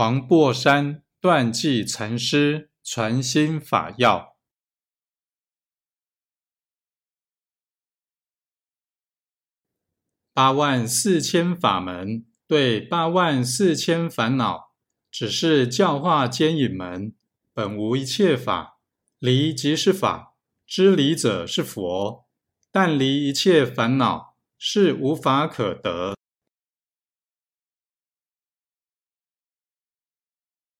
黄檗山断际禅师传心法要：八万四千法门对八万四千烦恼，只是教化兼引门，本无一切法。离即是法，知离者是佛，但离一切烦恼是无法可得。